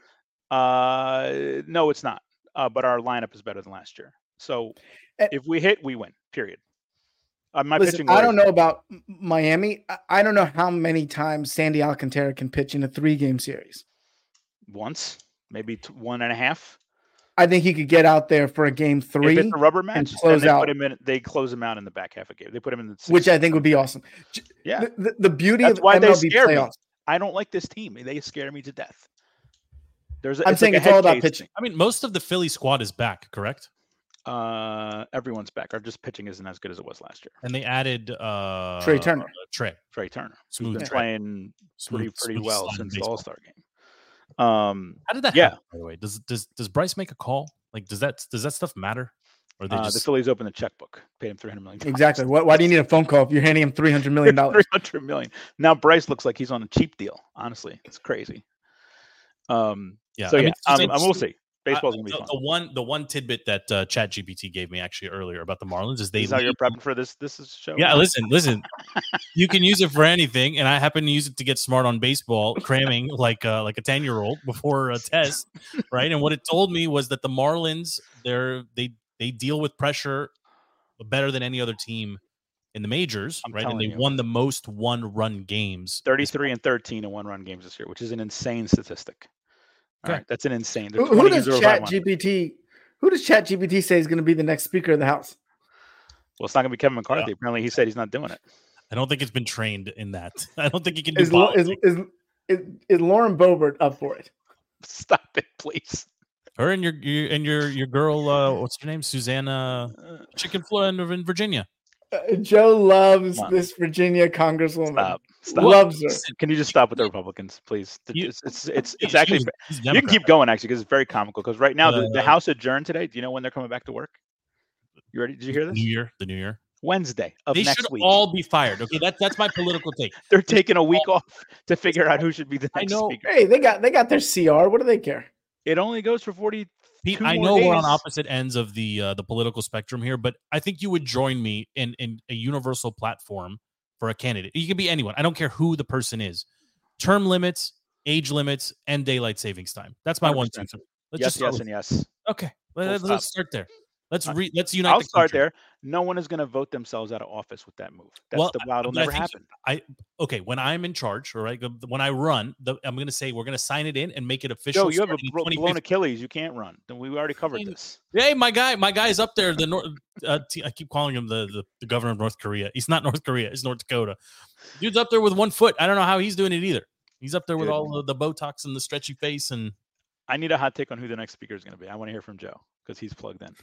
Uh, no, it's not. uh, but our lineup is better than last year. So Eh if we hit, we win. Period. Uh, my Listen, pitching. I don't me. know about Miami. I- I don't know how many times Sandy Alcantara can pitch in a three game series. once, maybe t- one and a half. I think he could get out there for a game If three, it's a rubber match, then close they out. put him in. They close him out in the back half of game. They put him in the. which. I think would be awesome. Yeah. The, the, the beauty That's of why they MLB scare me. I don't like this team. They scare me to death. There's. A, I'm it's saying like it's all about case pitching. I mean, most of the Philly squad is back, correct? Uh, everyone's back. Our just pitching isn't as good as it was last year. And they added uh Trea Turner. Trea. Trea Turner, who's Smooth been Trea. playing pretty Smooth- pretty smooth well sliding since the. All Star game. Um, How did that Yeah. happen, by the way? Does does does Bryce make a call? Like does that does that stuff matter? Or they uh, the just Phillies opened the checkbook, paid him three hundred million. Exactly. Why, why do you need a phone call if you're handing him three hundred million dollars? hundred million. Now Bryce looks like he's on a cheap deal. Honestly, it's crazy. Um. yeah. So I yeah, mean, it's um, and we'll see. Baseball's gonna be the, fun. the one the one tidbit that uh, Chat GPT gave me actually earlier about the Marlins is they Is how you're prepping for this this is show. Yeah, listen, listen. you can use it for anything, and I happen to use it to get smart on baseball, cramming like uh, like a ten year old before a test, right? And what it told me was that the Marlins they're they they deal with pressure better than any other team in the majors, I'm right? And they you. won the most one run games. 33 and 13 in one run games this year, which is an insane statistic. All Okay. right, that's an insane. Who, who does Chat GPT? Who does Chat GPT say is going to be the next Speaker of the House? Well, it's not going to be Kevin McCarthy. Apparently, he said he's not doing it. I don't think it's been trained in that. I don't think he can do Is, is, is, is, is Lauren Boebert up for it? Stop it, please. her and your, your and your your girl. Uh, what's her name? Susanna Uh, Chicken Floor in, in Virginia. Uh, Joe loves this Virginia Congresswoman. Stop. Stop. Loves her. Can you just stop with the Republicans, please? You- It's it's it's, it's actually. You can keep going actually because it's very comical. Because right now the, the Uh, House adjourned today. Do you know when they're coming back to work? You ready? Did you hear this? New? Year, the New Year. Wednesday of they next should week. all be fired. Okay, that's that's my political take. They're taking a week off to figure out who should be the I next know- speaker. Hey, they got they got their CR. What do they care? It only goes for forty. Pete, I more know we're on opposite ends of the uh, the political spectrum here, but I think you would join me in in a universal platform for a candidate. You can be anyone. I don't care who the person is. Term limits, age limits, and daylight savings time. That's my one. 100%. two. Let's Yes, just yes, and yes. okay. Let, us start there. Let's re, let's unite. I'll the start there. No one is going to vote themselves out of office with that move. That's Well, the. It'll never happen. I okay when I'm in charge, all right. When I run, the, I'm going to say we're going to sign it in and make it official. Joe, you have a bro- blown Achilles. You can't run. Then we already covered this. Hey, my guy, my guy's up there. The North, uh, I keep calling him the, the the governor of North Korea. He's not North Korea. It's North Dakota. Dude's up there with one foot. I don't know how he's doing it either. He's up there with all the, the Botox and the stretchy face, and I need a hot take on who the next speaker is going to be. I want to hear from Joe because he's plugged in.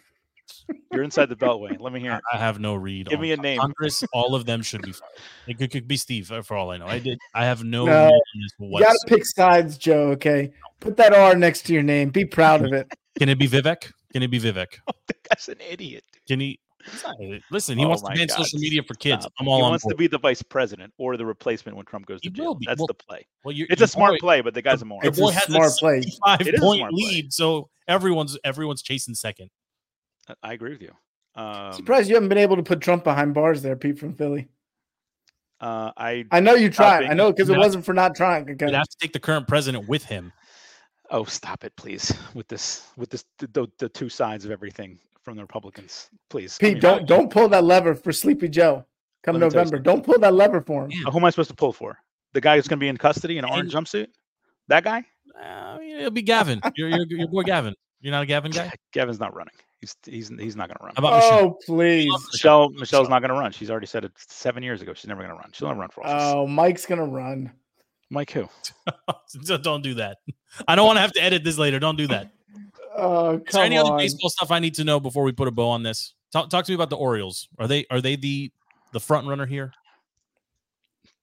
You're inside the beltway. Let me hear. I, it. I have no read. Give on me a name. Congress, all of them should be fired. It could, could be Steve uh, for all I know. I did. I have no. No, read on this You got to pick sides, Joe. Okay, put that R next to your name. Be proud of it. Can it be Vivek? Can it be Vivek? the guy's an idiot. Can he? Listen, he Oh wants to my ban God, social media for kids. Stop. I'm he all on wants board. to be the vice president or the replacement when Trump goes He to jail. will be. That's Well, the play. well, you, It's your a smart boy- play, but the guy's a moron. It's a boy has smart play. Five It is a point smart play. lead, so everyone's everyone's chasing second. I- I agree with you. Um, Surprised you haven't been able to put Trump behind bars there, Pete from Philly. uh, I I know you tried. I know because it wasn't for not trying. You'd have to take the current president with him. oh stop it, please, with this with this the, the, the two sides of everything from the Republicans, please. I Pete, mean, don't don't pull that lever for Sleepy Joe. Come Let me tell you November, don't pull that lever for him. Yeah. uh, Who am I supposed to pull for? The guy who's going to be in custody in an orange jumpsuit? That guy? Uh, it'll be Gavin. Your, your, your boy Gavin. You're not a Gavin guy. Gavin's not running. He's he's he's not going to run. How about oh, Michelle? Oh please. Michelle Michelle's not going to run. She's already said it seven years ago. She's never going to run. She'll never run for office. Oh, Mike's gonna run. Mike who? Don't do that. I don't want to have to edit this later. Don't do that. Oh Is there come any other baseball stuff I need to know before we put a bow on this? Talk, talk to me about the Orioles. Are they are they the the front runner here?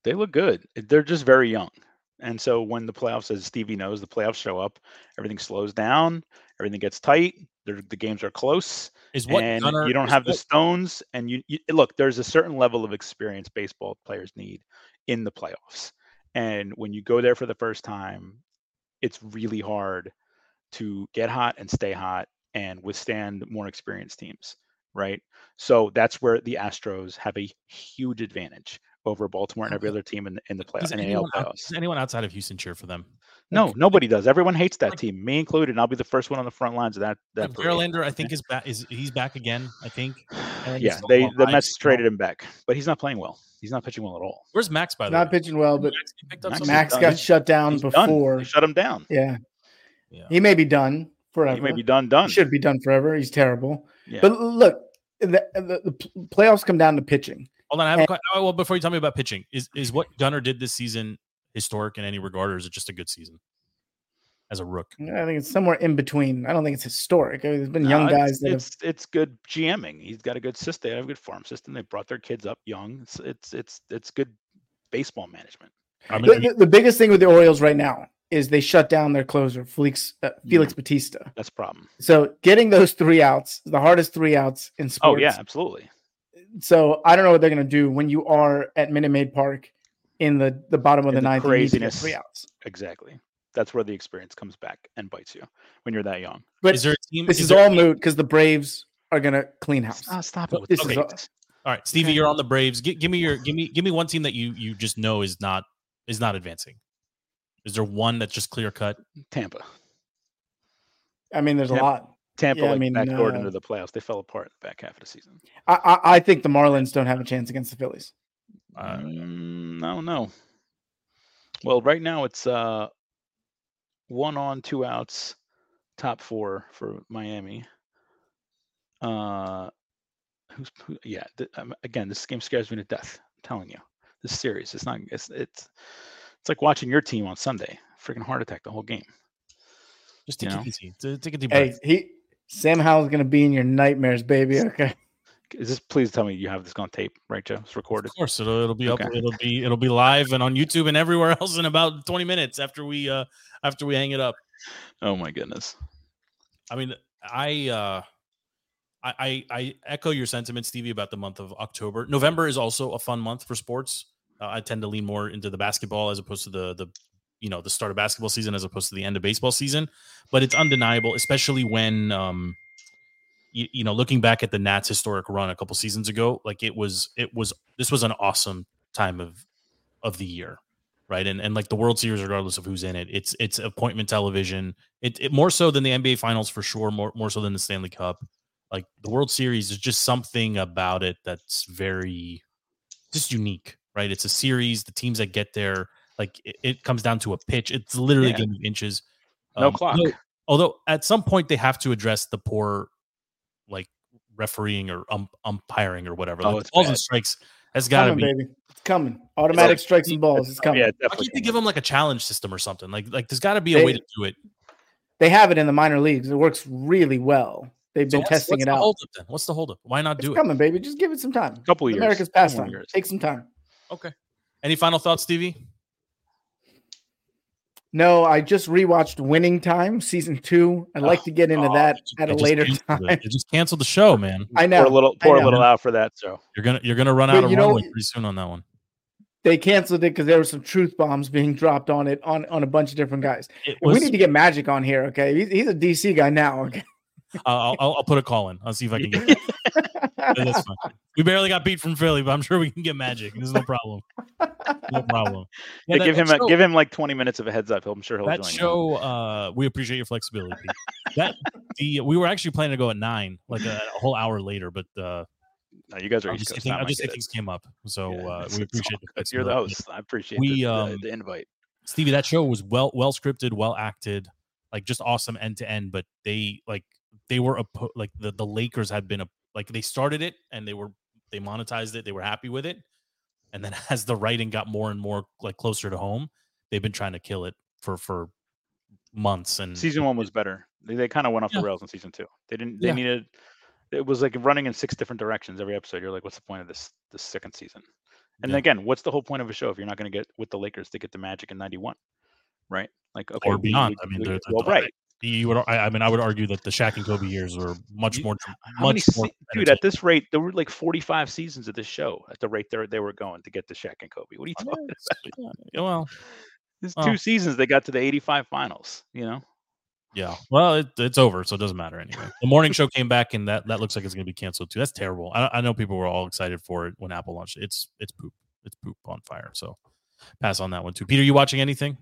They look good. They're just very young. And so when the playoffs, as Stevie knows, the playoffs show up, everything slows down, everything gets tight. They're, the games are close, Is what and Gunnar- you don't have the stones. And you, you look, there's a certain level of experience baseball players need in the playoffs. And when you go there for the first time, it's really hard to get hot and stay hot and withstand more experienced teams, right? So that's where the Astros have a huge advantage over Baltimore and every other team in the in the play Does in the AL anyone, out- playoffs. does anyone outside of Houston cheer for them? No, nobody does. Everyone hates that like- team, me included. And I'll be the first one on the front lines of that. That. Verlander, I think is back. Is he's back again? I think. And yeah, they the Mets on- traded him back, but he's not playing well. He's not pitching well at all. Where's Max by the Not way? Not pitching well, but Max get picked up Max somewhere? Max done. got He's- shut down He's done. before. Shut him down. Yeah, Yeah. he may be done forever. He may be done. Done. He should be done forever. He's terrible. Yeah. But look, the, the, the playoffs come down to pitching. Hold on, I have a question. Oh, well, before you tell me about pitching, is is what Gunnar did this season historic in any regard, or is it just a good season as a rook? I think it's somewhere in between. I don't think it's historic. I mean, there's been No, young it's- guys that have it's it's good GMing. He's got a good system. They have a good farm system. They brought their kids up young. It's it's it's, it's good baseball management. I mean, the, the, the biggest thing with the Orioles right now is they shut down their closer, Felix uh, Felix Bautista. That's a problem. So getting those three outs, the hardest three outs in sports. Oh sports. yeah, absolutely. So I don't know what they're going to do when you are at Minute Maid Park in the the bottom of In the the ninth. and you need to get craziness. three outs. Exactly. That's where the experience comes back and bites you when you're that young. But is there a team? this is, there a all team- moot because the Braves are going to clean house. Ah, stop it this the is all- All right, Stevie, you're on the Braves. Gi- give me your give me give me one team that you you just know is not is not advancing. Is there one that's just clear cut? Tampa. I mean, there's a lot. Tampa Yeah, I like mean, backdoored uh, into the playoffs. They fell apart in the back half of the season. I, I I think the Marlins don't have a chance against the Phillies. Uh, Mm, no, no. Well, right now it's uh one on, two outs, top four for Miami. Uh, who's who, yeah? th- um, again, this game scares me to death. I'm telling you, this series. It's not. It's it's it's like watching your team on Sunday. Freaking heart attack the whole game. just You take know? it easy. Take a deep breath. Hey, he Sam Howell's going to be in your nightmares, baby. Okay. Is this? Please tell me you have this on tape, right, Joe? It's recorded. Of course, it'll it'll be up. It'll be it'll be live and on YouTube and everywhere else in about 20 minutes after we uh after we hang it up. Oh my goodness. I mean, I uh I I, I echo your sentiment, Stevie, about the month of October. November is also a fun month for sports. Uh, I tend to lean more into the basketball as opposed to the the you know the start of basketball season as opposed to the end of baseball season. But it's undeniable, especially when um you, you know looking back at the Nats historic run a couple seasons ago, like it was it was this was an awesome time of of the year right? And and like the World Series, regardless of who's in it, it's it's appointment television. It, it more so than the NBA Finals for sure, more more so than the Stanley Cup. Like the World Series is just something about it that's very just unique, right? It's a series. The teams that get there, like it, it comes down to a pitch. It's literally Yeah. a game of inches. No Um, clock. although- although at some point they have to address the poor, like refereeing or um, umpiring or whatever. Oh, like it's balls and bad. strikes has got to coming, be baby. It's coming. Automatic strikes and balls. It's coming. Yeah, why definitely. can't they give them like a challenge system or something? Like, like there's got to be a They- way to do it. They have it in the minor leagues. It works really well. They've So been what's- testing what's it the out. Holdup then? What's the holdup? Why not It's do it? coming, baby. Just give it some time. Couple years. America's Couple pastime. years. Take some time. Okay. Any final thoughts, Stevie? No, I just rewatched Winning Time season two. I'd like to get into Oh, that just- at a later time. it. They just canceled the show, man. I Pour know. a little, pour a little out for that. So You're gonna you're gonna run But out of you runway pretty soon on that one. They canceled it because there were some truth bombs being dropped on it on, on a bunch of different guys. It we need to get Magic on here. Okay, he's, he's a DC guy now. Okay, I'll, I'll, I'll put a call in. I'll see if I can get. that. Yeah, That's fine. We barely got Pete from Philly, but I'm sure we can get Magic. There's no problem. No problem. yeah, that- give him a, show- give him like 20 minutes of a heads up. I'm sure he'll that join. you. show uh we appreciate your flexibility that the we were actually planning to go at nine like a, a whole hour later but uh No, you guys are I East just, Coast. think, I my just think things came up so Yeah, uh we appreciate all the good. You're the host. I appreciate We, the, the- um, the invite. Stevie, that show was well well scripted, well acted, like just awesome end to end. But they like they were oppo- like the the Lakers had been a like they started it and they were they monetized it, they were happy with it, and then as the writing got more and more like closer to home, they've been trying to kill it for for months and Season one was better. They, they kind of went off Yeah. the rails in season two. They didn't. They Yeah. needed. It was like running in six different directions every episode. You're like, what's the point of this this second season? And Yeah. again, what's the whole point of a show if you're not going to get with the Lakers to get the Magic in '91, right? Like okay, or beyond. we- I mean, we- they're, well, right. You would, I, I mean, I would argue that the Shaq and Kobe years were much more, How many, much more. dude? At this rate, there were like 45 seasons of this show. At the rate they they were going to get to Shaq and Kobe. What are you talking? Yeah, yeah, well, There's Oh. two seasons. They got to the 85 finals. You know. yeah. Well, it, it's over, so it doesn't matter anyway. The morning show came back, and that that looks like it's going to be canceled too. That's terrible. I, I know people were all excited for it when Apple launched. it. It's it's poop. it's poop on fire. So pass on that one too. Peter, you watching anything?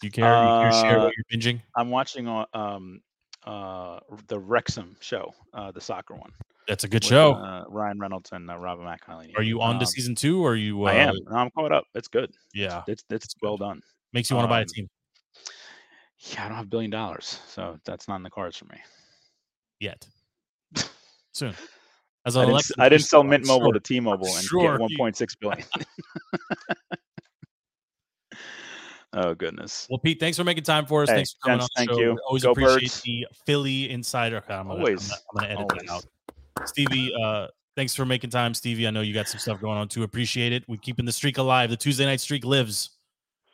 Do you care? you care share Uh, what you're binging? I'm watching uh, um uh the Wrexham show, uh the soccer one. That's a good with, show. Uh, Ryan Reynolds and uh, Robin McElhenney. Are you on to Um, season two? Or are you? Uh, I am. No, I'm caught up. It's good. Yeah, It's it's well done. makes you want to buy a um, team Yeah, I don't have a billion dollars, so that's not in the cards for me. yet. Soon. As I didn't, Alexa I didn't sell Mint Mobile sure- to T-Mobile and sure get 1.6 billion. oh goodness. Well, Pete, thanks for making time for us. Hey, thanks for coming on the thank show. you. We always Go appreciate Birds. the Philly insider. Okay, I'm gonna, Always. I'm gonna, I'm gonna edit Always. that out. Stevie, uh, thanks for making time, Stevie. I know you got some stuff going on too. Appreciate it. We're keeping the streak alive. The Tuesday night streak lives.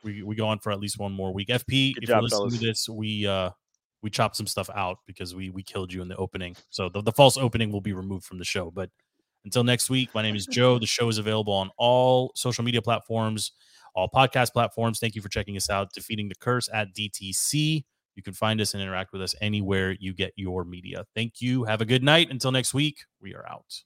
We we go on for at least one more week. FP, Good if job, you're listening fellas. to this, we uh we chopped some stuff out because we we killed you in the opening. So the, the false opening will be removed from the show. But until next week, my name is Joe. The show is available on all social media platforms, all podcast platforms. Thank you for checking us out. Defeating the Curse at DTC. You can find us and interact with us anywhere you get your media. Thank you. Have a good night. Until next week, we are out.